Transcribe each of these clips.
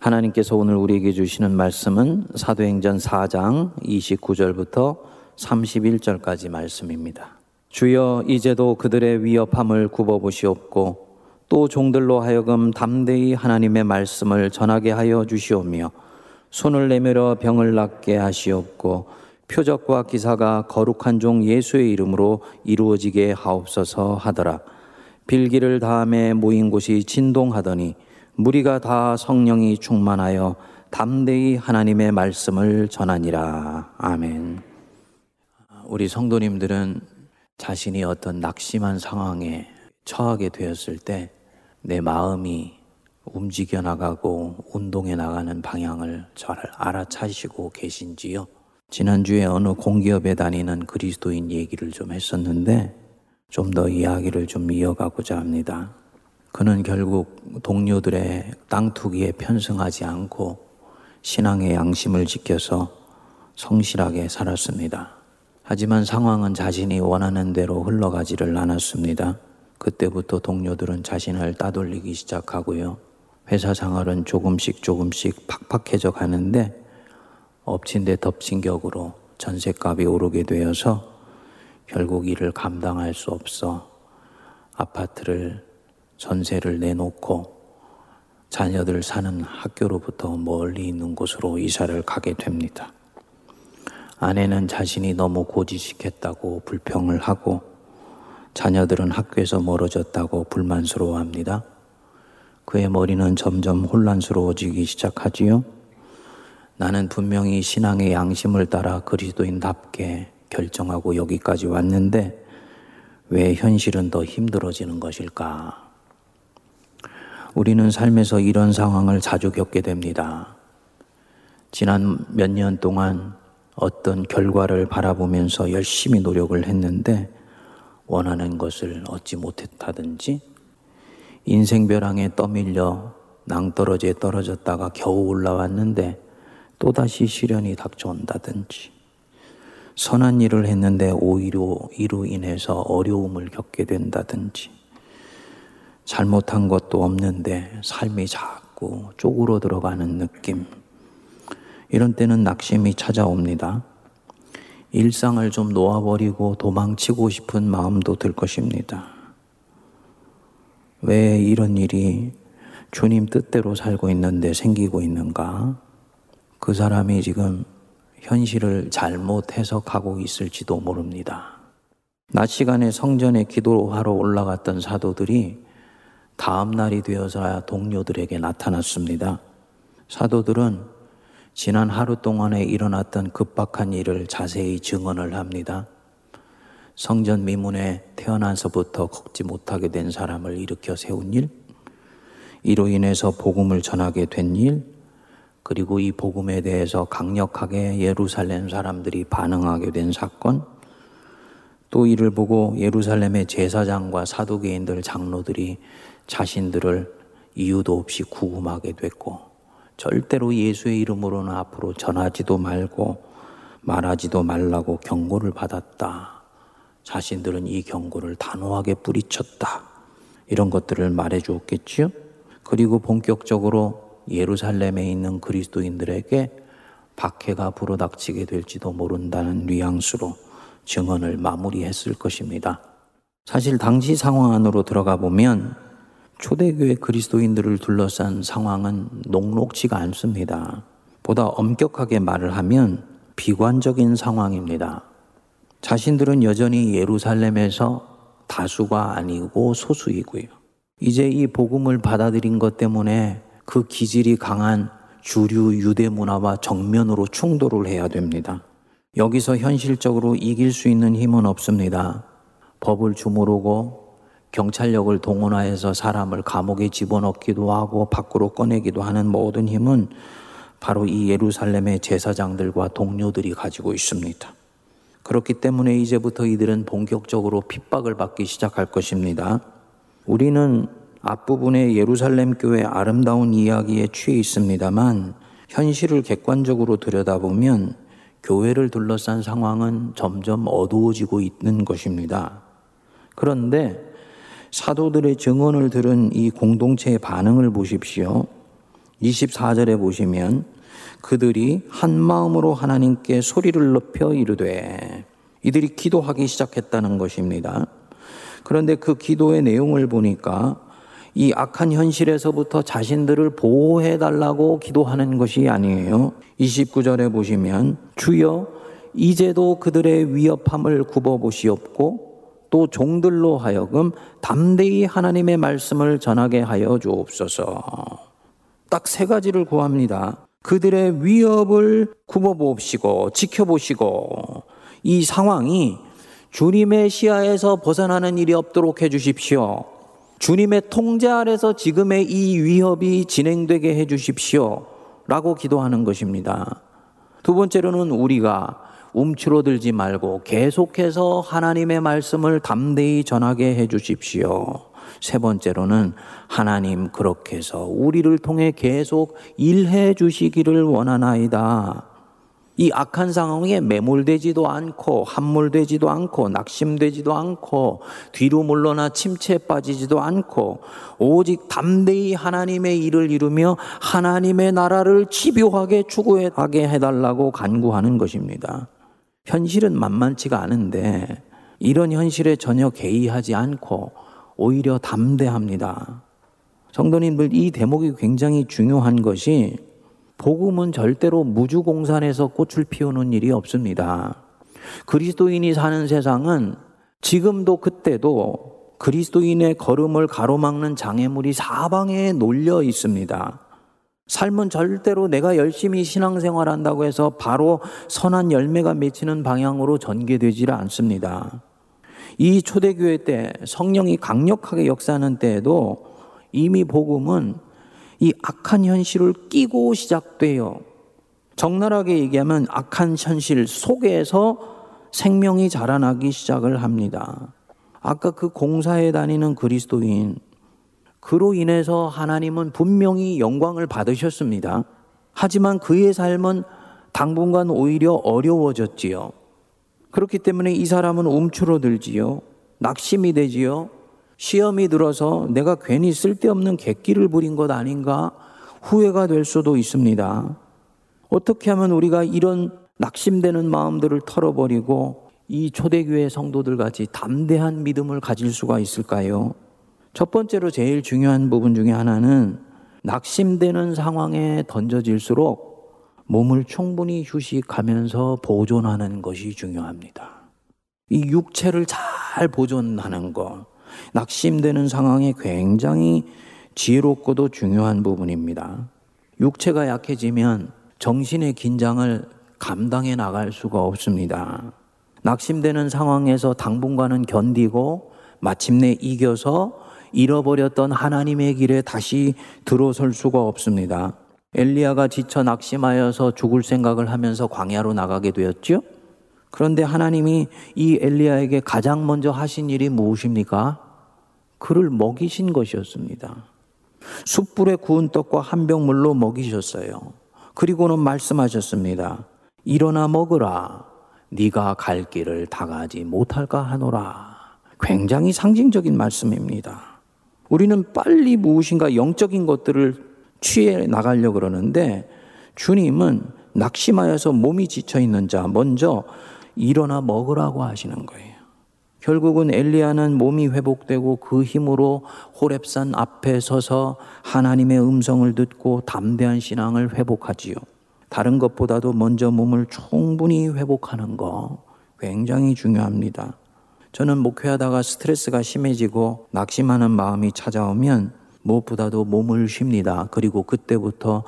하나님께서 오늘 우리에게 주시는 말씀은 사도행전 4장 29절부터 31절까지 말씀입니다. 주여 이제도 그들의 위협함을 굽어보시옵고 또 종들로 하여금 담대히 하나님의 말씀을 전하게 하여 주시오며 손을 내밀어 병을 낫게 하시옵고 표적과 기사가 거룩한 종 예수의 이름으로 이루어지게 하옵소서 하더라. 빌기를 다음에 모인 곳이 진동하더니 무리가 다 성령이 충만하여 담대히 하나님의 말씀을 전하니라. 아멘. 우리 성도님들은 자신이 어떤 낙심한 상황에 처하게 되었을 때 내 마음이 움직여 나가고 운동해 나가는 방향을 잘 알아차시고 계신지요? 지난주에 어느 공기업에 다니는 그리스도인 얘기를 좀 했었는데 좀 더 이야기를 좀 이어가고자 합니다. 그는 결국 동료들의 땅투기에 편승하지 않고 신앙의 양심을 지켜서 성실하게 살았습니다. 하지만 상황은 자신이 원하는 대로 흘러가지를 않았습니다. 그때부터 동료들은 자신을 따돌리기 시작하고요. 회사 생활은 조금씩 조금씩 팍팍해져 가는데 엎친 데 덮친 격으로 전셋값이 오르게 되어서 결국 이를 감당할 수 없어 아파트를 전세를 내놓고 자녀들 사는 학교로부터 멀리 있는 곳으로 이사를 가게 됩니다. 아내는 자신이 너무 고지식했다고 불평을 하고 자녀들은 학교에서 멀어졌다고 불만스러워합니다. 그의 머리는 점점 혼란스러워지기 시작하지요. 나는 분명히 신앙의 양심을 따라 그리스도인답게 결정하고 여기까지 왔는데 왜 현실은 더 힘들어지는 것일까? 우리는 삶에서 이런 상황을 자주 겪게 됩니다. 지난 몇 년 동안 어떤 결과를 바라보면서 열심히 노력을 했는데 원하는 것을 얻지 못했다든지 인생 벼랑에 떠밀려 낭떠러지에 떨어졌다가 겨우 올라왔는데 또다시 시련이 닥쳐온다든지 선한 일을 했는데 오히려 이로 인해서 어려움을 겪게 된다든지 잘못한 것도 없는데 삶이 자꾸 쪼그러 들어가는 느낌. 이런 때는 낙심이 찾아옵니다. 일상을 좀 놓아버리고 도망치고 싶은 마음도 들 것입니다. 왜 이런 일이 주님 뜻대로 살고 있는데 생기고 있는가? 그 사람이 지금 현실을 잘못 해석하고 있을지도 모릅니다. 낮 시간에 성전에 기도하러 올라갔던 사도들이 다음 날이 되어서야 동료들에게 나타났습니다. 사도들은 지난 하루 동안에 일어났던 급박한 일을 자세히 증언을 합니다. 성전 미문에 태어나서부터 걷지 못하게 된 사람을 일으켜 세운 일, 이로 인해서 복음을 전하게 된 일, 그리고 이 복음에 대해서 강력하게 예루살렘 사람들이 반응하게 된 사건, 또 이를 보고 예루살렘의 제사장과 사두개인들 장로들이 자신들을 이유도 없이 구금하게 됐고 절대로 예수의 이름으로는 앞으로 전하지도 말고 말하지도 말라고 경고를 받았다. 자신들은 이 경고를 단호하게 뿌리쳤다. 이런 것들을 말해 주었겠지요. 그리고 본격적으로 예루살렘에 있는 그리스도인들에게 박해가 불어닥치게 될지도 모른다는 뉘앙스로 증언을 마무리했을 것입니다. 사실 당시 상황 안으로 들어가 보면 초대교회 그리스도인들을 둘러싼 상황은 녹록지가 않습니다. 보다 엄격하게 말을 하면 비관적인 상황입니다. 자신들은 여전히 예루살렘에서 다수가 아니고 소수이고요. 이제 이 복음을 받아들인 것 때문에 그 기질이 강한 주류 유대 문화와 정면으로 충돌을 해야 됩니다. 여기서 현실적으로 이길 수 있는 힘은 없습니다. 법을 주무르고 경찰력을 동원하여서 사람을 감옥에 집어넣기도 하고 밖으로 꺼내기도 하는 모든 힘은 바로 이 예루살렘의 제사장들과 동료들이 가지고 있습니다. 그렇기 때문에 이제부터 이들은 본격적으로 핍박을 받기 시작할 것입니다. 우리는 앞부분의 예루살렘 교회 아름다운 이야기에 취해 있습니다만 현실을 객관적으로 들여다보면 교회를 둘러싼 상황은 점점 어두워지고 있는 것입니다. 그런데 사도들의 증언을 들은 이 공동체의 반응을 보십시오. 24절에 보시면 그들이 한 마음으로 하나님께 소리를 높여 이르되 이들이 기도하기 시작했다는 것입니다. 그런데 그 기도의 내용을 보니까 이 악한 현실에서부터 자신들을 보호해 달라고 기도하는 것이 아니에요. 29절에 보시면 주여 이제도 그들의 위협함을 굽어 보시옵고 또 종들로 하여금 담대히 하나님의 말씀을 전하게 하여 주옵소서. 딱 세 가지를 구합니다. 그들의 위협을 굽어 봅시고 지켜보시고 이 상황이 주님의 시야에서 벗어나는 일이 없도록 해 주십시오. 주님의 통제 아래서 지금의 이 위협이 진행되게 해 주십시오. 라고 기도하는 것입니다. 두 번째로는 우리가 움츠러들지 말고 계속해서 하나님의 말씀을 담대히 전하게 해 주십시오. 세 번째로는 하나님 그렇게 해서 우리를 통해 계속 일해 주시기를 원하나이다. 이 악한 상황에 매몰되지도 않고 함몰되지도 않고 낙심되지도 않고 뒤로 물러나 침체에 빠지지도 않고 오직 담대히 하나님의 일을 이루며 하나님의 나라를 집요하게 추구하게 해달라고 간구하는 것입니다. 현실은 만만치가 않은데 이런 현실에 전혀 개의하지 않고 오히려 담대합니다. 성도님들 이 대목이 굉장히 중요한 것이 복음은 절대로 무주공산에서 꽃을 피우는 일이 없습니다. 그리스도인이 사는 세상은 지금도 그때도 그리스도인의 걸음을 가로막는 장애물이 사방에 놀려 있습니다. 삶은 절대로 내가 열심히 신앙생활 한다고 해서 바로 선한 열매가 맺히는 방향으로 전개되질 않습니다. 이 초대교회 때 성령이 강력하게 역사하는 때에도 이미 복음은 이 악한 현실을 끼고 시작돼요. 적나라하게 얘기하면 악한 현실 속에서 생명이 자라나기 시작을 합니다. 아까 그 공사에 다니는 그리스도인, 그로 인해서 하나님은 분명히 영광을 받으셨습니다. 하지만 그의 삶은 당분간 오히려 어려워졌지요. 그렇기 때문에 이 사람은 움츠러들지요. 낙심이 되지요. 시험이 들어서 내가 괜히 쓸데없는 객기를 부린 것 아닌가 후회가 될 수도 있습니다. 어떻게 하면 우리가 이런 낙심되는 마음들을 털어버리고 이 초대교회 성도들 같이 담대한 믿음을 가질 수가 있을까요? 첫 번째로 제일 중요한 부분 중에 하나는 낙심되는 상황에 던져질수록 몸을 충분히 휴식하면서 보존하는 것이 중요합니다. 이 육체를 잘 보존하는 것, 낙심되는 상황에 굉장히 지혜롭고도 중요한 부분입니다. 육체가 약해지면 정신의 긴장을 감당해 나갈 수가 없습니다. 낙심되는 상황에서 당분간은 견디고 마침내 이겨서 잃어버렸던 하나님의 길에 다시 들어설 수가 없습니다. 엘리야가 지쳐 낙심하여서 죽을 생각을 하면서 광야로 나가게 되었죠. 그런데 하나님이 이 엘리야에게 가장 먼저 하신 일이 무엇입니까? 그를 먹이신 것이었습니다. 숯불에 구운 떡과 한 병 물로 먹이셨어요. 그리고는 말씀하셨습니다. 일어나 먹으라. 네가 갈 길을 다 가지 못할까 하노라. 굉장히 상징적인 말씀입니다. 우리는 빨리 무엇인가 영적인 것들을 취해 나가려 그러는데 주님은 낙심하여서 몸이 지쳐 있는 자 먼저 일어나 먹으라고 하시는 거예요. 결국은 엘리야는 몸이 회복되고 그 힘으로 호렙산 앞에 서서 하나님의 음성을 듣고 담대한 신앙을 회복하지요. 다른 것보다도 먼저 몸을 충분히 회복하는 거 굉장히 중요합니다. 저는 목회하다가 스트레스가 심해지고 낙심하는 마음이 찾아오면 무엇보다도 몸을 쉽니다. 그리고 그때부터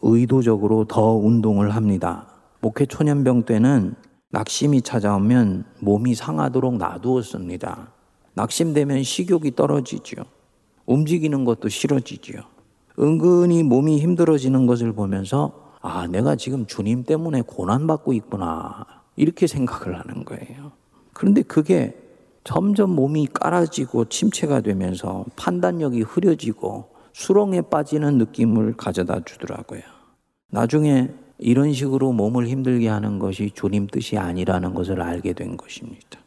의도적으로 더 운동을 합니다. 목회 초년병 때는 낙심이 찾아오면 몸이 상하도록 놔두었습니다. 낙심되면 식욕이 떨어지죠. 움직이는 것도 싫어지죠. 은근히 몸이 힘들어지는 것을 보면서 아, 내가 지금 주님 때문에 고난받고 있구나. 이렇게 생각을 하는 거예요. 그런데 그게 점점 몸이 깔아지고 침체가 되면서 판단력이 흐려지고 수렁에 빠지는 느낌을 가져다 주더라고요. 나중에 이런 식으로 몸을 힘들게 하는 것이 주님 뜻이 아니라는 것을 알게 된 것입니다.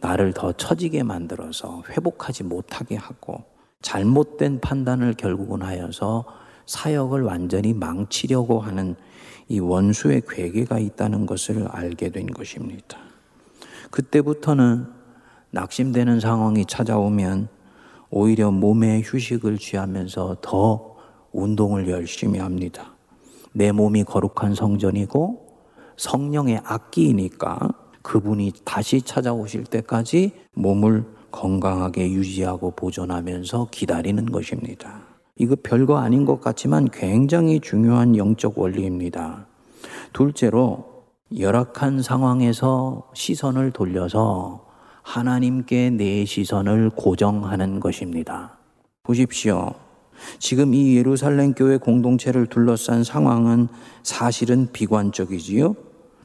나를 더 처지게 만들어서 회복하지 못하게 하고 잘못된 판단을 결국은 하여서 사역을 완전히 망치려고 하는 이 원수의 괴계가 있다는 것을 알게 된 것입니다. 그때부터는 낙심되는 상황이 찾아오면 오히려 몸에 휴식을 취하면서 더 운동을 열심히 합니다. 내 몸이 거룩한 성전이고 성령의 악기이니까 그분이 다시 찾아오실 때까지 몸을 건강하게 유지하고 보존하면서 기다리는 것입니다. 이거 별거 아닌 것 같지만 굉장히 중요한 영적 원리입니다. 둘째로 열악한 상황에서 시선을 돌려서 하나님께 내 시선을 고정하는 것입니다. 보십시오. 지금 이 예루살렘 교회 공동체를 둘러싼 상황은 사실은 비관적이지요.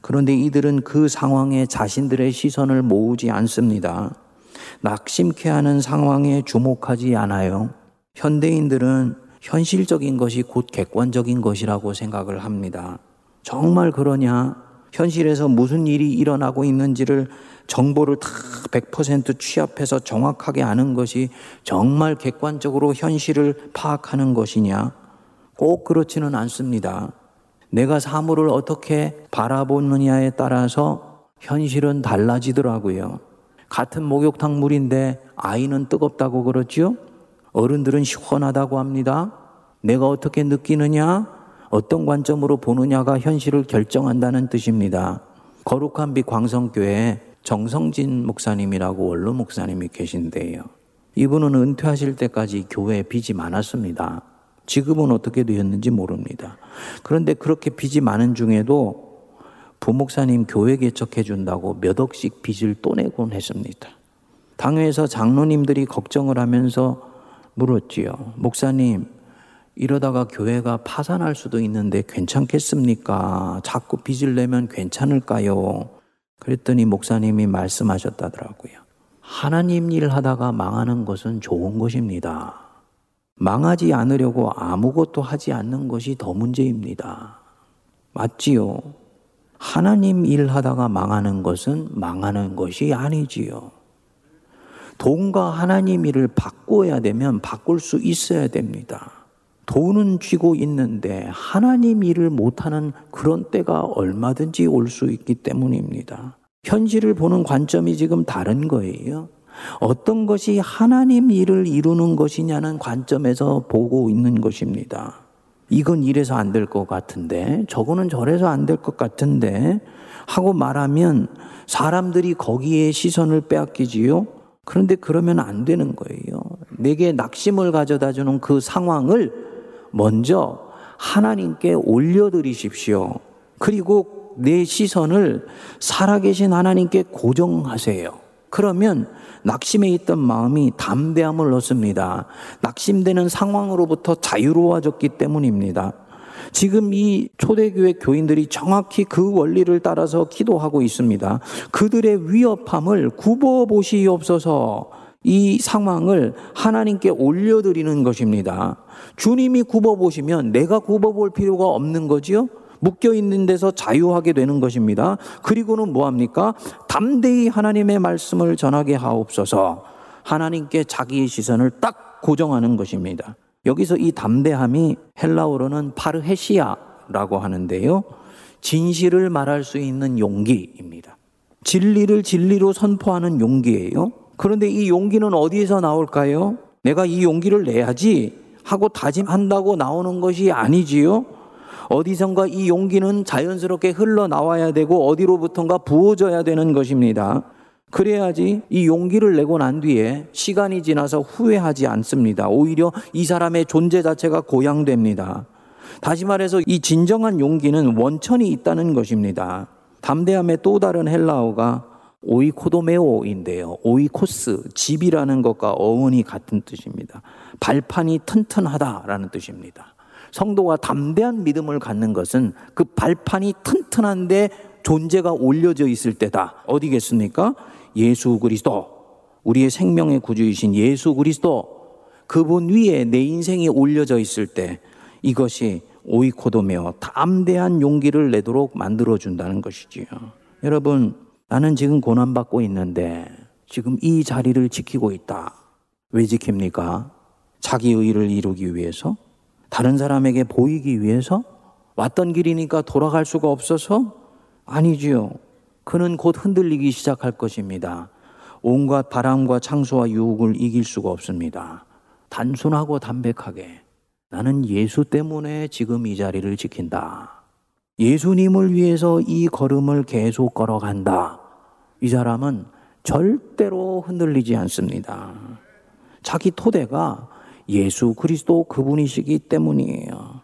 그런데 이들은 그 상황에 자신들의 시선을 모으지 않습니다. 낙심케 하는 상황에 주목하지 않아요. 현대인들은 현실적인 것이 곧 객관적인 것이라고 생각을 합니다. 정말 그러냐? 현실에서 무슨 일이 일어나고 있는지를 정보를 다 100% 취합해서 정확하게 아는 것이 정말 객관적으로 현실을 파악하는 것이냐? 꼭 그렇지는 않습니다. 내가 사물을 어떻게 바라보느냐에 따라서 현실은 달라지더라고요. 같은 목욕탕 물인데 아이는 뜨겁다고 그러죠? 어른들은 시원하다고 합니다. 내가 어떻게 느끼느냐? 어떤 관점으로 보느냐가 현실을 결정한다는 뜻입니다. 거룩한 빛 광성교회 정성진 목사님이라고 원로 목사님이 계신데요. 이분은 은퇴하실 때까지 교회에 빚이 많았습니다. 지금은 어떻게 되었는지 모릅니다. 그런데 그렇게 빚이 많은 중에도 부목사님 교회 개척해 준다고 몇 억씩 빚을 또 내곤 했습니다. 당회에서 장로님들이 걱정을 하면서 물었지요. 목사님, 이러다가 교회가 파산할 수도 있는데 괜찮겠습니까? 자꾸 빚을 내면 괜찮을까요? 그랬더니 목사님이 말씀하셨다더라고요. 하나님 일 하다가 망하는 것은 좋은 것입니다. 망하지 않으려고 아무것도 하지 않는 것이 더 문제입니다. 맞지요? 하나님 일 하다가 망하는 것은 망하는 것이 아니지요. 돈과 하나님 일을 바꿔야 되면 바꿀 수 있어야 됩니다. 돈은 쥐고 있는데 하나님 일을 못하는 그런 때가 얼마든지 올 수 있기 때문입니다. 현실을 보는 관점이 지금 다른 거예요. 어떤 것이 하나님 일을 이루는 것이냐는 관점에서 보고 있는 것입니다. 이건 이래서 안 될 것 같은데, 저거는 저래서 안 될 것 같은데, 하고 말하면 사람들이 거기에 시선을 빼앗기지요? 그런데 그러면 안 되는 거예요. 내게 낙심을 가져다 주는 그 상황을 먼저 하나님께 올려드리십시오. 그리고 내 시선을 살아계신 하나님께 고정하세요. 그러면 낙심에 있던 마음이 담대함을 얻습니다. 낙심되는 상황으로부터 자유로워졌기 때문입니다. 지금 이 초대교회 교인들이 정확히 그 원리를 따라서 기도하고 있습니다. 그들의 위협함을 굽어 보시옵소서 이 상황을 하나님께 올려드리는 것입니다. 주님이 굽어보시면 내가 굽어볼 필요가 없는 거지요? 묶여 있는 데서 자유하게 되는 것입니다. 그리고는 뭐합니까? 담대히 하나님의 말씀을 전하게 하옵소서. 하나님께 자기의 시선을 딱 고정하는 것입니다. 여기서 이 담대함이 헬라어로는 파르헤시아라고 하는데요. 진실을 말할 수 있는 용기입니다. 진리를 진리로 선포하는 용기예요. 그런데 이 용기는 어디에서 나올까요? 내가 이 용기를 내야지 하고 다짐한다고 나오는 것이 아니지요. 어디선가 이 용기는 자연스럽게 흘러나와야 되고 어디로부턴가 부어져야 되는 것입니다. 그래야지 이 용기를 내고 난 뒤에 시간이 지나서 후회하지 않습니다. 오히려 이 사람의 존재 자체가 고양됩니다. 다시 말해서 이 진정한 용기는 원천이 있다는 것입니다. 담대함의 또 다른 헬라어가 오이코도메오인데요. 오이코스, 집이라는 것과 어원이 같은 뜻입니다. 발판이 튼튼하다라는 뜻입니다. 성도가 담대한 믿음을 갖는 것은 그 발판이 튼튼한데 존재가 올려져 있을 때다. 어디겠습니까? 예수 그리스도. 우리의 생명의 구주이신 예수 그리스도. 그분 위에 내 인생이 올려져 있을 때 이것이 오이코도메어 담대한 용기를 내도록 만들어 준다는 것이지요. 여러분, 나는 지금 고난받고 있는데 지금 이 자리를 지키고 있다. 왜 지킵니까? 자기 의를 이루기 위해서? 다른 사람에게 보이기 위해서? 왔던 길이니까 돌아갈 수가 없어서? 아니지요. 그는 곧 흔들리기 시작할 것입니다. 온갖 바람과 창수와 유혹을 이길 수가 없습니다. 단순하고 담백하게 나는 예수 때문에 지금 이 자리를 지킨다. 예수님을 위해서 이 걸음을 계속 걸어간다. 이 사람은 절대로 흔들리지 않습니다. 자기 토대가 예수 그리스도 그분이시기 때문이에요.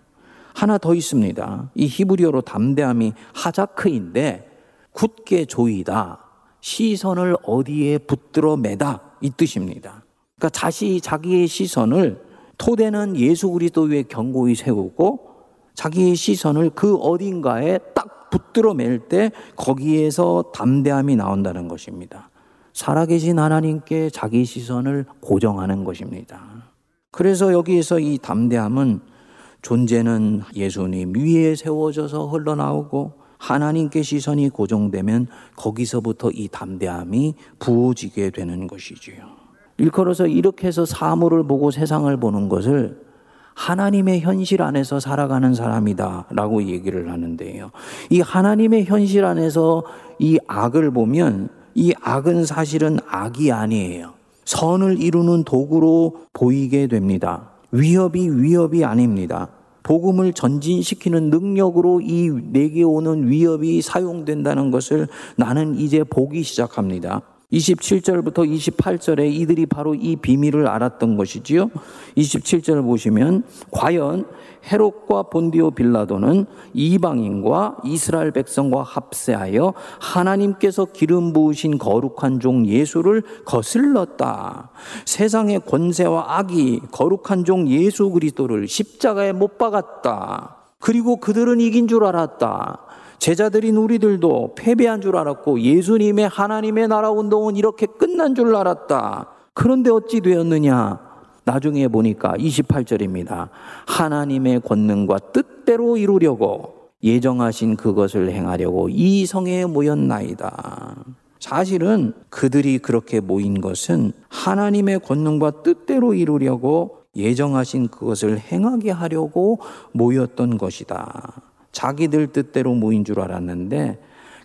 하나 더 있습니다. 이 히브리어로 담대함이 하자크인데 굳게 조이다. 시선을 어디에 붙들어 매다. 이 뜻입니다. 그러니까 자시 자기의 시선을 토대는 예수 그리스도 위에 견고히 세우고 자기의 시선을 그 어딘가에 딱 붙들어 맬 때 거기에서 담대함이 나온다는 것입니다. 살아계신 하나님께 자기 시선을 고정하는 것입니다. 그래서 여기에서 이 담대함은 존재는 예수님 위에 세워져서 흘러나오고 하나님께 시선이 고정되면 거기서부터 이 담대함이 부어지게 되는 것이지요. 일컬어서 이렇게 해서 사물을 보고 세상을 보는 것을 하나님의 현실 안에서 살아가는 사람이다 라고 얘기를 하는데요. 이 하나님의 현실 안에서 이 악을 보면 이 악은 사실은 악이 아니에요. 선을 이루는 도구로 보이게 됩니다. 위협이 위협이 아닙니다. 복음을 전진시키는 능력으로 이 내게 오는 위협이 사용된다는 것을 나는 이제 보기 시작합니다. 27절부터 28절에 이들이 바로 이 비밀을 알았던 것이지요. 27절을 보시면 과연 헤롯과 본디오 빌라도는 이방인과 이스라엘 백성과 합세하여 하나님께서 기름 부으신 거룩한 종 예수를 거슬렀다. 세상의 권세와 악이 거룩한 종 예수 그리스도를 십자가에 못 박았다. 그리고 그들은 이긴 줄 알았다. 제자들인 우리들도 패배한 줄 알았고 예수님의 하나님의 나라 운동은 이렇게 끝난 줄 알았다. 그런데 어찌 되었느냐? 나중에 보니까 28절입니다. 하나님의 권능과 뜻대로 이루려고 예정하신 그것을 행하려고 이 성에 모였나이다. 사실은 그들이 그렇게 모인 것은 하나님의 권능과 뜻대로 이루려고 예정하신 그것을 행하게 하려고 모였던 것이다. 자기들 뜻대로 모인 줄 알았는데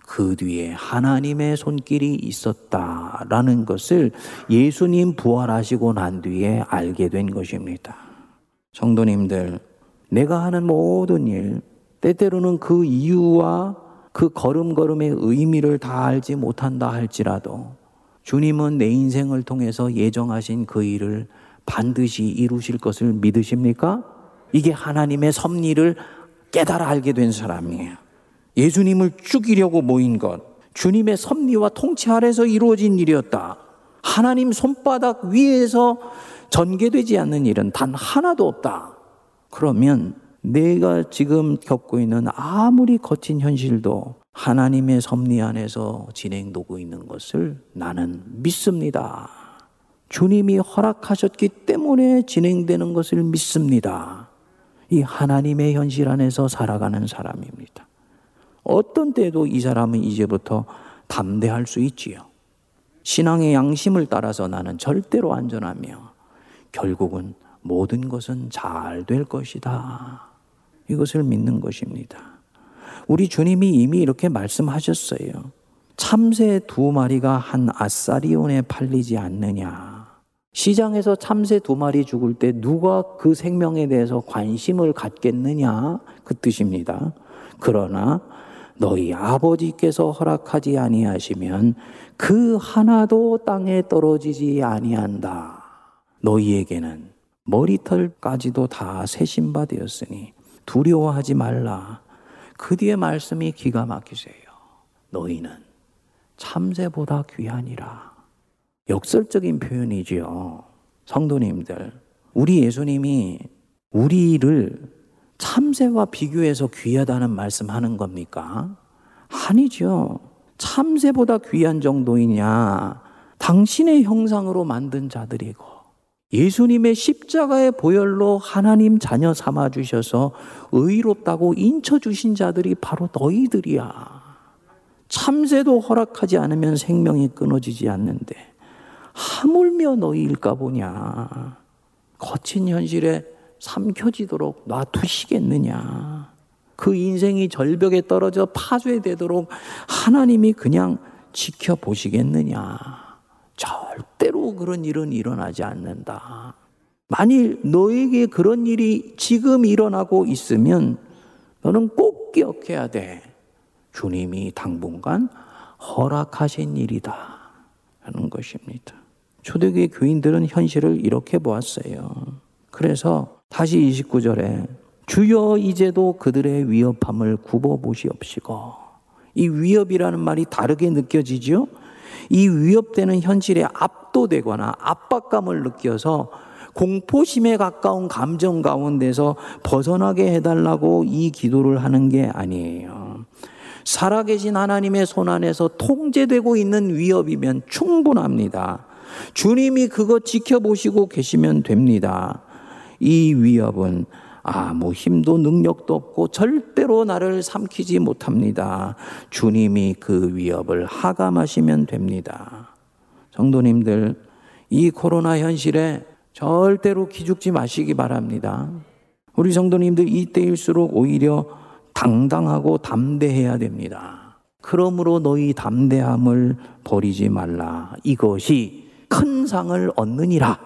그 뒤에 하나님의 손길이 있었다라는 것을 예수님 부활하시고 난 뒤에 알게 된 것입니다. 성도님들, 내가 하는 모든 일, 때때로는 그 이유와 그 걸음걸음의 의미를 다 알지 못한다 할지라도 주님은 내 인생을 통해서 예정하신 그 일을 반드시 이루실 것을 믿으십니까? 이게 하나님의 섭리를 깨달아 알게 된 사람이에요. 예수님을 죽이려고 모인 것, 주님의 섭리와 통치 아래서 이루어진 일이었다. 하나님 손바닥 위에서 전개되지 않는 일은 단 하나도 없다. 그러면 내가 지금 겪고 있는 아무리 거친 현실도 하나님의 섭리 안에서 진행되고 있는 것을 나는 믿습니다. 주님이 허락하셨기 때문에 진행되는 것을 믿습니다. 이 하나님의 현실 안에서 살아가는 사람입니다. 어떤 때도 이 사람은 이제부터 담대할 수 있지요. 신앙의 양심을 따라서 나는 절대로 안전하며 결국은 모든 것은 잘 될 것이다. 이것을 믿는 것입니다. 우리 주님이 이미 이렇게 말씀하셨어요. 참새 두 마리가 한 아사리온에 팔리지 않느냐. 시장에서 참새 두 마리 죽을 때 누가 그 생명에 대해서 관심을 갖겠느냐. 그 뜻입니다. 그러나 너희 아버지께서 허락하지 아니하시면 그 하나도 땅에 떨어지지 아니한다. 너희에게는 머리털까지도 다 세신 바 되었으니 두려워하지 말라. 그 뒤에 말씀이 기가 막히세요. 너희는 참새보다 귀하니라. 역설적인 표현이지요. 성도님들, 우리 예수님이 우리를 참새와 비교해서 귀하다는 말씀 하는 겁니까? 아니죠. 참새보다 귀한 정도이냐? 당신의 형상으로 만든 자들이고 예수님의 십자가의 보혈로 하나님 자녀 삼아 주셔서 의롭다고 인쳐 주신 자들이 바로 너희들이야. 참새도 허락하지 않으면 생명이 끊어지지 않는데 하물며 너희일까 보냐. 거친 현실에 삼켜지도록 놔두시겠느냐. 그 인생이 절벽에 떨어져 파괴되도록 하나님이 그냥 지켜보시겠느냐. 절대로 그런 일은 일어나지 않는다. 만일 너에게 그런 일이 지금 일어나고 있으면 너는 꼭 기억해야 돼. 주님이 당분간 허락하신 일이다. 하는 것입니다. 초대교회 교인들은 현실을 이렇게 보았어요. 그래서 다시 29절에 주여 이제도 그들의 위협함을 굽어 보시옵시고 이 위협이라는 말이 다르게 느껴지죠? 이 위협되는 현실에 압도되거나 압박감을 느껴서 공포심에 가까운 감정 가운데서 벗어나게 해달라고 이 기도를 하는 게 아니에요. 살아계신 하나님의 손 안에서 통제되고 있는 위협이면 충분합니다. 주님이 그거 지켜보시고 계시면 됩니다. 이 위협은 아무 힘도 능력도 없고 절대로 나를 삼키지 못합니다. 주님이 그 위협을 하감하시면 됩니다. 성도님들, 이 코로나 현실에 절대로 기죽지 마시기 바랍니다. 우리 성도님들 이때일수록 오히려 당당하고 담대해야 됩니다. 그러므로 너희 담대함을 버리지 말라. 이것이 큰 상을 얻느니라.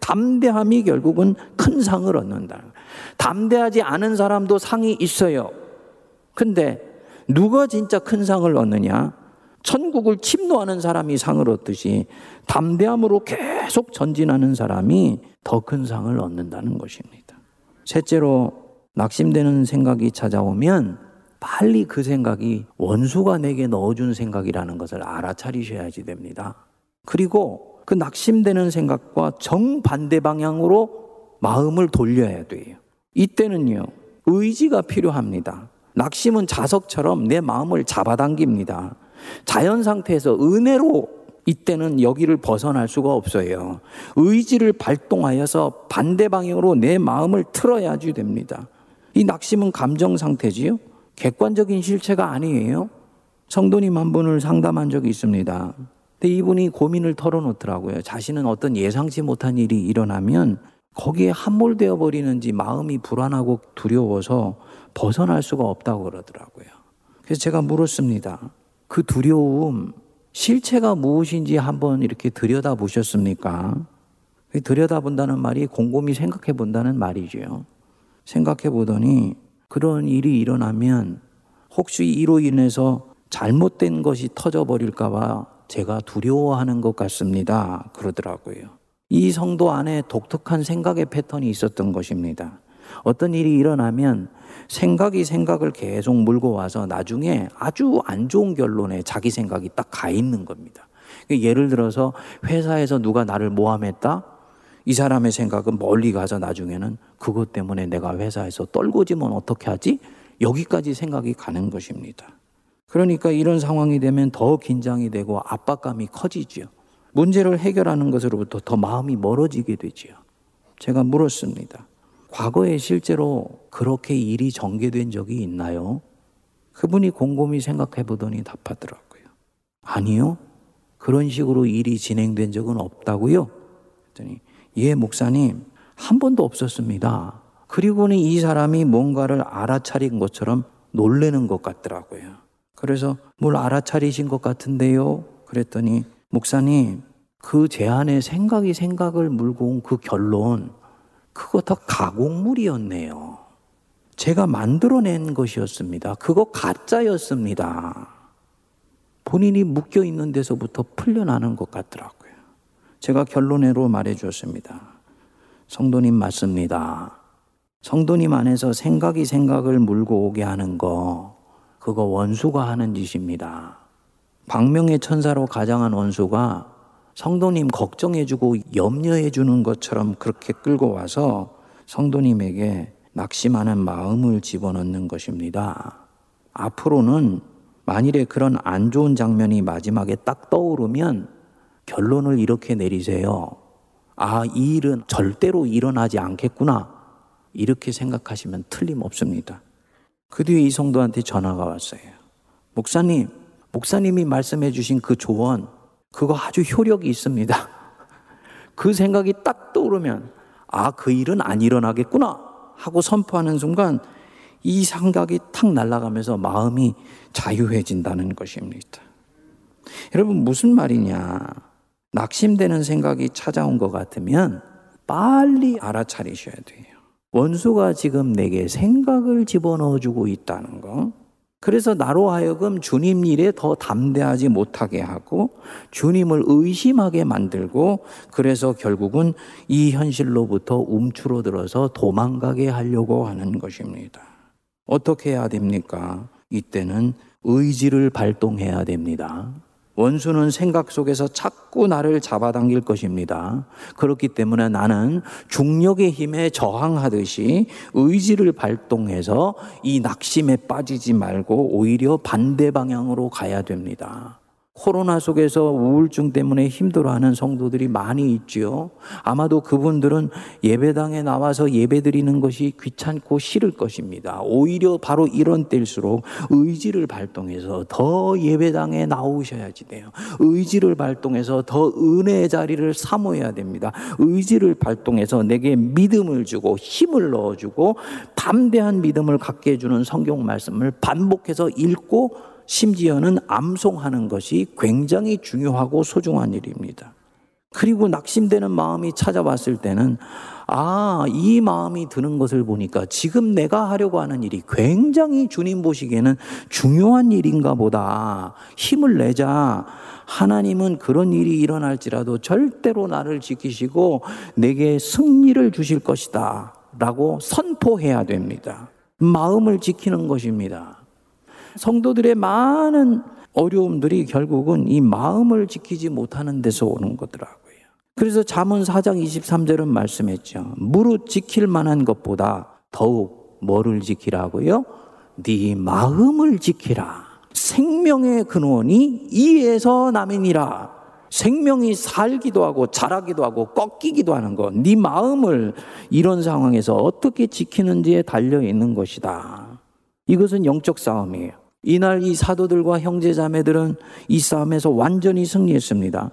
담대함이 결국은 큰 상을 얻는다. 담대하지 않은 사람도 상이 있어요. 근데 누가 진짜 큰 상을 얻느냐? 천국을 침노하는 사람이 상을 얻듯이 담대함으로 계속 전진하는 사람이 더 큰 상을 얻는다는 것입니다. 셋째로 낙심되는 생각이 찾아오면 빨리 그 생각이 원수가 내게 넣어준 생각이라는 것을 알아차리셔야지 됩니다. 그리고 그 낙심되는 생각과 정반대 방향으로 마음을 돌려야 돼요. 이때는요, 의지가 필요합니다. 낙심은 자석처럼 내 마음을 잡아당깁니다. 자연 상태에서 은혜로 이때는 여기를 벗어날 수가 없어요. 의지를 발동하여서 반대 방향으로 내 마음을 틀어야지 됩니다. 이 낙심은 감정 상태지요? 객관적인 실체가 아니에요. 성도님 한 분을 상담한 적이 있습니다. 근데 이분이 고민을 털어놓더라고요. 자신은 어떤 예상치 못한 일이 일어나면 거기에 함몰되어 버리는지 마음이 불안하고 두려워서 벗어날 수가 없다고 그러더라고요. 그래서 제가 물었습니다. 그 두려움, 실체가 무엇인지 한번 이렇게 들여다 보셨습니까? 들여다 본다는 말이 곰곰이 생각해 본다는 말이죠. 생각해 보더니 그런 일이 일어나면 혹시 이로 인해서 잘못된 것이 터져 버릴까봐 제가 두려워하는 것 같습니다. 그러더라고요. 이 성도 안에 독특한 생각의 패턴이 있었던 것입니다. 어떤 일이 일어나면 생각이 생각을 계속 물고 와서 나중에 아주 안 좋은 결론에 자기 생각이 딱 가 있는 겁니다. 예를 들어서 회사에서 누가 나를 모함했다? 이 사람의 생각은 멀리 가서 나중에는 그것 때문에 내가 회사에서 떨고지면 어떻게 하지? 여기까지 생각이 가는 것입니다. 그러니까 이런 상황이 되면 더 긴장이 되고 압박감이 커지죠. 문제를 해결하는 것으로부터 더 마음이 멀어지게 되지요. 제가 물었습니다. 과거에 실제로 그렇게 일이 전개된 적이 있나요? 그분이 곰곰이 생각해 보더니 답하더라고요. 아니요. 그런 식으로 일이 진행된 적은 없다고요? 그랬더니 예, 목사님. 한 번도 없었습니다. 그리고는 이 사람이 뭔가를 알아차린 것처럼 놀래는 것 같더라고요. 그래서 뭘 알아차리신 것 같은데요? 그랬더니 목사님, 그 제 안에 생각이 생각을 물고 온 그 결론, 그거 다 가공물이었네요. 제가 만들어낸 것이었습니다. 그거 가짜였습니다. 본인이 묶여 있는 데서부터 풀려나는 것 같더라고요. 제가 결론으로 말해 주었습니다. 성도님 맞습니다. 성도님 안에서 생각이 생각을 물고 오게 하는 거, 그거 원수가 하는 짓입니다. 광명의 천사로 가장한 원수가 성도님 걱정해주고 염려해주는 것처럼 그렇게 끌고 와서 성도님에게 낙심하는 마음을 집어넣는 것입니다. 앞으로는 만일에 그런 안 좋은 장면이 마지막에 딱 떠오르면 결론을 이렇게 내리세요. 아, 이 일은 절대로 일어나지 않겠구나. 이렇게 생각하시면 틀림없습니다. 그 뒤에 이 성도한테 전화가 왔어요. 목사님, 목사님이 말씀해 주신 그 조언, 그거 아주 효력이 있습니다. 그 생각이 딱 떠오르면 아, 그 일은 안 일어나겠구나 하고 선포하는 순간 이 생각이 탁 날아가면서 마음이 자유해진다는 것입니다. 여러분, 무슨 말이냐. 낙심되는 생각이 찾아온 것 같으면 빨리 알아차리셔야 돼요. 원수가 지금 내게 생각을 집어넣어 주고 있다는 거. 그래서 나로 하여금 주님 일에 더 담대하지 못하게 하고 주님을 의심하게 만들고 그래서 결국은 이 현실로부터 움츠러들어서 도망가게 하려고 하는 것입니다. 어떻게 해야 됩니까? 이때는 의지를 발동해야 됩니다. 원수는 생각 속에서 자꾸 나를 잡아당길 것입니다. 그렇기 때문에 나는 중력의 힘에 저항하듯이 의지를 발동해서 이 낙심에 빠지지 말고 오히려 반대 방향으로 가야 됩니다. 코로나 속에서 우울증 때문에 힘들어하는 성도들이 많이 있지요. 아마도 그분들은 예배당에 나와서 예배 드리는 것이 귀찮고 싫을 것입니다. 오히려 바로 이런 때일수록 의지를 발동해서 더 예배당에 나오셔야지 돼요. 의지를 발동해서 더 은혜의 자리를 사모해야 됩니다. 의지를 발동해서 내게 믿음을 주고 힘을 넣어주고 담대한 믿음을 갖게 해주는 성경 말씀을 반복해서 읽고 심지어는 암송하는 것이 굉장히 중요하고 소중한 일입니다. 그리고 낙심되는 마음이 찾아왔을 때는 아, 이 마음이 드는 것을 보니까 지금 내가 하려고 하는 일이 굉장히 주님 보시기에는 중요한 일인가 보다. 힘을 내자. 하나님은 그런 일이 일어날지라도 절대로 나를 지키시고 내게 승리를 주실 것이다. 라고 선포해야 됩니다. 마음을 지키는 것입니다. 성도들의 많은 어려움들이 결국은 이 마음을 지키지 못하는 데서 오는 거더라고요. 그래서 잠언 4장 23절은 말씀했죠. 무릇 지킬 만한 것보다 더욱 뭐를 지키라고요? 네 마음을 지키라. 생명의 근원이 이에서 남이니라. 생명이 살기도 하고 자라기도 하고 꺾이기도 하는 것. 네 마음을 이런 상황에서 어떻게 지키는지에 달려 있는 것이다. 이것은 영적 싸움이에요. 이날 이 사도들과 형제자매들은 이 싸움에서 완전히 승리했습니다.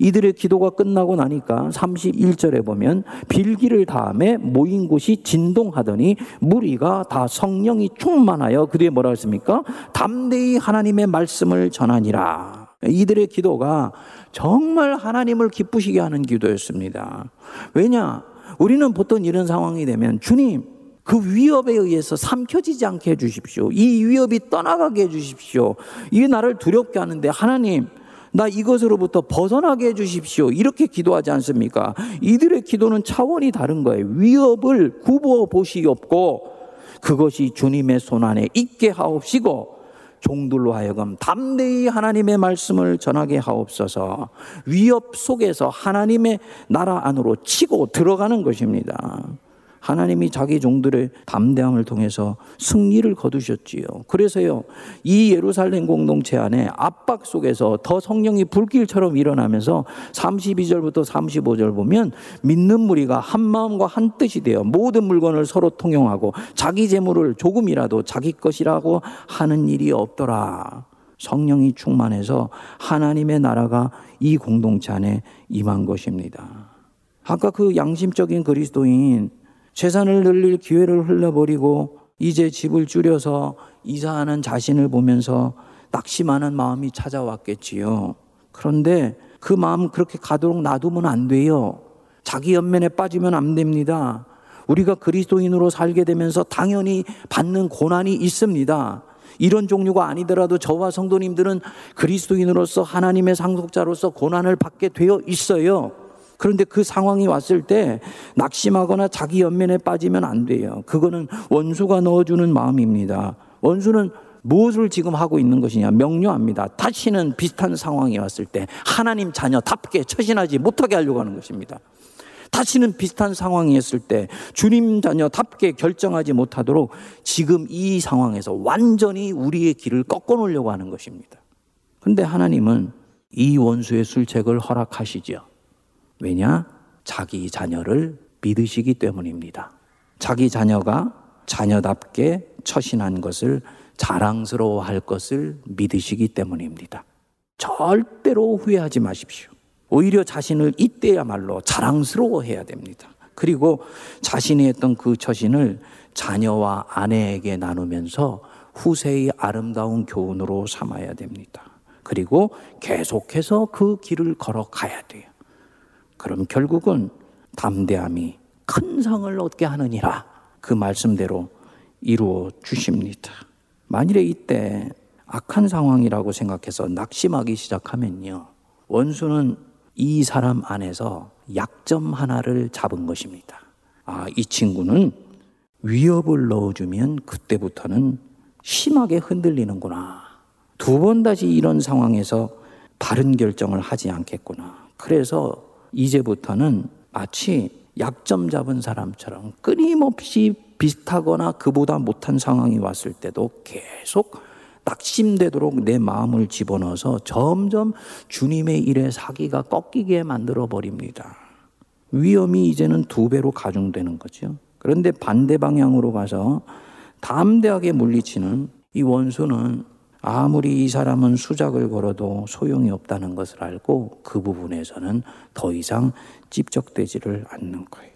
이들의 기도가 끝나고 나니까 31절에 보면 빌기를 다음에 모인 곳이 진동하더니 무리가 다 성령이 충만하여 그 뒤에 뭐라 했습니까? 담대히 하나님의 말씀을 전하니라. 이들의 기도가 정말 하나님을 기쁘시게 하는 기도였습니다. 왜냐? 우리는 보통 이런 상황이 되면 주님, 그 위협에 의해서 삼켜지지 않게 해주십시오. 이 위협이 떠나가게 해주십시오. 이게 나를 두렵게 하는데 하나님, 나 이것으로부터 벗어나게 해주십시오. 이렇게 기도하지 않습니까? 이들의 기도는 차원이 다른 거예요. 위협을 굽어 보시옵고 그것이 주님의 손 안에 있게 하옵시고 종들로 하여금 담대히 하나님의 말씀을 전하게 하옵소서 위협 속에서 하나님의 나라 안으로 치고 들어가는 것입니다. 하나님이 자기 종들의 담대함을 통해서 승리를 거두셨지요. 그래서요, 이 예루살렘 공동체 안에 압박 속에서 더 성령이 불길처럼 일어나면서 32절부터 35절 보면 믿는 무리가 한 마음과 한 뜻이 되어 모든 물건을 서로 통용하고 자기 재물을 조금이라도 자기 것이라고 하는 일이 없더라. 성령이 충만해서 하나님의 나라가 이 공동체 안에 임한 것입니다. 아까 그 양심적인 그리스도인 재산을 늘릴 기회를 흘려버리고 이제 집을 줄여서 이사하는 자신을 보면서 낙심하는 마음이 찾아왔겠지요. 그런데 그 마음 그렇게 가도록 놔두면 안 돼요. 자기 연면에 빠지면 안 됩니다. 우리가 그리스도인으로 살게 되면서 당연히 받는 고난이 있습니다. 이런 종류가 아니더라도 저와 성도님들은 그리스도인으로서 하나님의 상속자로서 고난을 받게 되어 있어요. 그런데 그 상황이 왔을 때 낙심하거나 자기 연면에 빠지면 안 돼요. 그거는 원수가 넣어주는 마음입니다. 원수는 무엇을 지금 하고 있는 것이냐 명료합니다. 다시는 비슷한 상황이 왔을 때 하나님 자녀답게 처신하지 못하게 하려고 하는 것입니다. 다시는 비슷한 상황이었을 때 주님 자녀답게 결정하지 못하도록 지금 이 상황에서 완전히 우리의 길을 꺾어 놓으려고 하는 것입니다. 그런데 하나님은 이 원수의 술책을 허락하시죠. 왜냐? 자기 자녀를 믿으시기 때문입니다. 자기 자녀가 자녀답게 처신한 것을 자랑스러워 할 것을 믿으시기 때문입니다. 절대로 후회하지 마십시오. 오히려 자신을 이때야말로 자랑스러워 해야 됩니다. 그리고 자신이 했던 그 처신을 자녀와 아내에게 나누면서 후세의 아름다운 교훈으로 삼아야 됩니다. 그리고 계속해서 그 길을 걸어가야 돼요. 그럼 결국은 담대함이 큰 상을 얻게 하느니라. 그 말씀대로 이루어 주십니다. 만일에 이때 악한 상황이라고 생각해서 낙심하기 시작하면요. 원수는 이 사람 안에서 약점 하나를 잡은 것입니다. 아, 이 친구는 위협을 넣어주면 그때부터는 심하게 흔들리는구나. 두 번 다시 이런 상황에서 바른 결정을 하지 않겠구나. 그래서 이제부터는 마치 약점 잡은 사람처럼 끊임없이 비슷하거나 그보다 못한 상황이 왔을 때도 계속 낙심되도록 내 마음을 집어넣어서 점점 주님의 일에 사기가 꺾이게 만들어 버립니다. 위험이 이제는 두 배로 가중되는 거죠. 그런데 반대 방향으로 가서 담대하게 물리치는 이 원수는 아무리 이 사람은 수작을 걸어도 소용이 없다는 것을 알고 그 부분에서는 더 이상 찝적대지를 않는 거예요.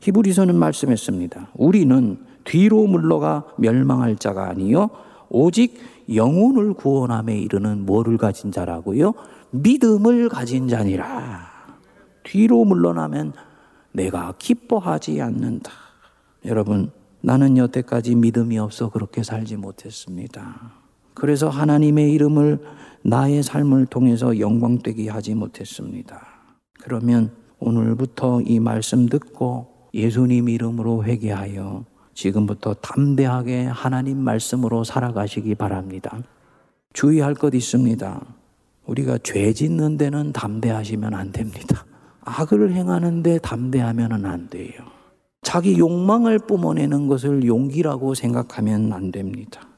히브리서는 말씀했습니다. 우리는 뒤로 물러가 멸망할 자가 아니요 오직 영혼을 구원함에 이르는 뭐를 가진 자라고요? 믿음을 가진 자니라. 뒤로 물러나면 내가 기뻐하지 않는다. 여러분, 나는 여태까지 믿음이 없어 그렇게 살지 못했습니다. 그래서 하나님의 이름을 나의 삶을 통해서 영광되게 하지 못했습니다. 그러면 오늘부터 이 말씀 듣고 예수님 이름으로 회개하여 지금부터 담대하게 하나님 말씀으로 살아가시기 바랍니다. 주의할 것 있습니다. 우리가 죄 짓는 데는 담대하시면 안 됩니다. 악을 행하는데 담대하면 안 돼요. 자기 욕망을 뿜어내는 것을 용기라고 생각하면 안 됩니다.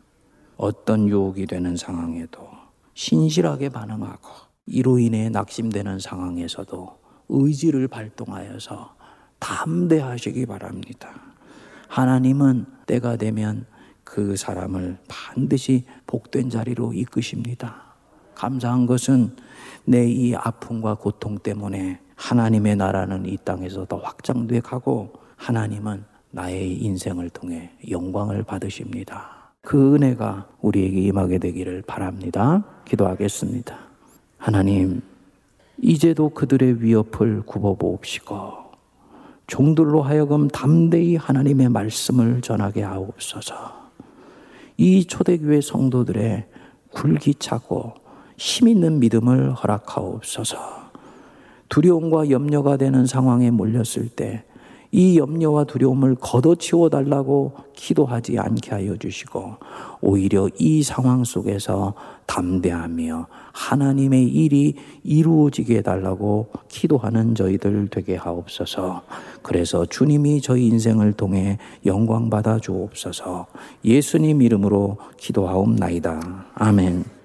어떤 유혹이 되는 상황에도 신실하게 반응하고 이로 인해 낙심되는 상황에서도 의지를 발동하여서 담대하시기 바랍니다. 하나님은 때가 되면 그 사람을 반드시 복된 자리로 이끄십니다. 감사한 것은 내 이 아픔과 고통 때문에 하나님의 나라는 이 땅에서 더 확장돼 가고 하나님은 나의 인생을 통해 영광을 받으십니다. 그 은혜가 우리에게 임하게 되기를 바랍니다. 기도하겠습니다. 하나님, 이제도 그들의 위협을 굽어보옵시고, 종들로 하여금 담대히 하나님의 말씀을 전하게 하옵소서. 이 초대교회 성도들의 굴기차고 힘 있는 믿음을 허락하옵소서. 두려움과 염려가 되는 상황에 몰렸을 때 이 염려와 두려움을 걷어치워 달라고 기도하지 않게 하여 주시고 오히려 이 상황 속에서 담대하며 하나님의 일이 이루어지게 해달라고 기도하는 저희들 되게 하옵소서. 그래서 주님이 저희 인생을 통해 영광 받아 주옵소서. 예수님 이름으로 기도하옵나이다. 아멘.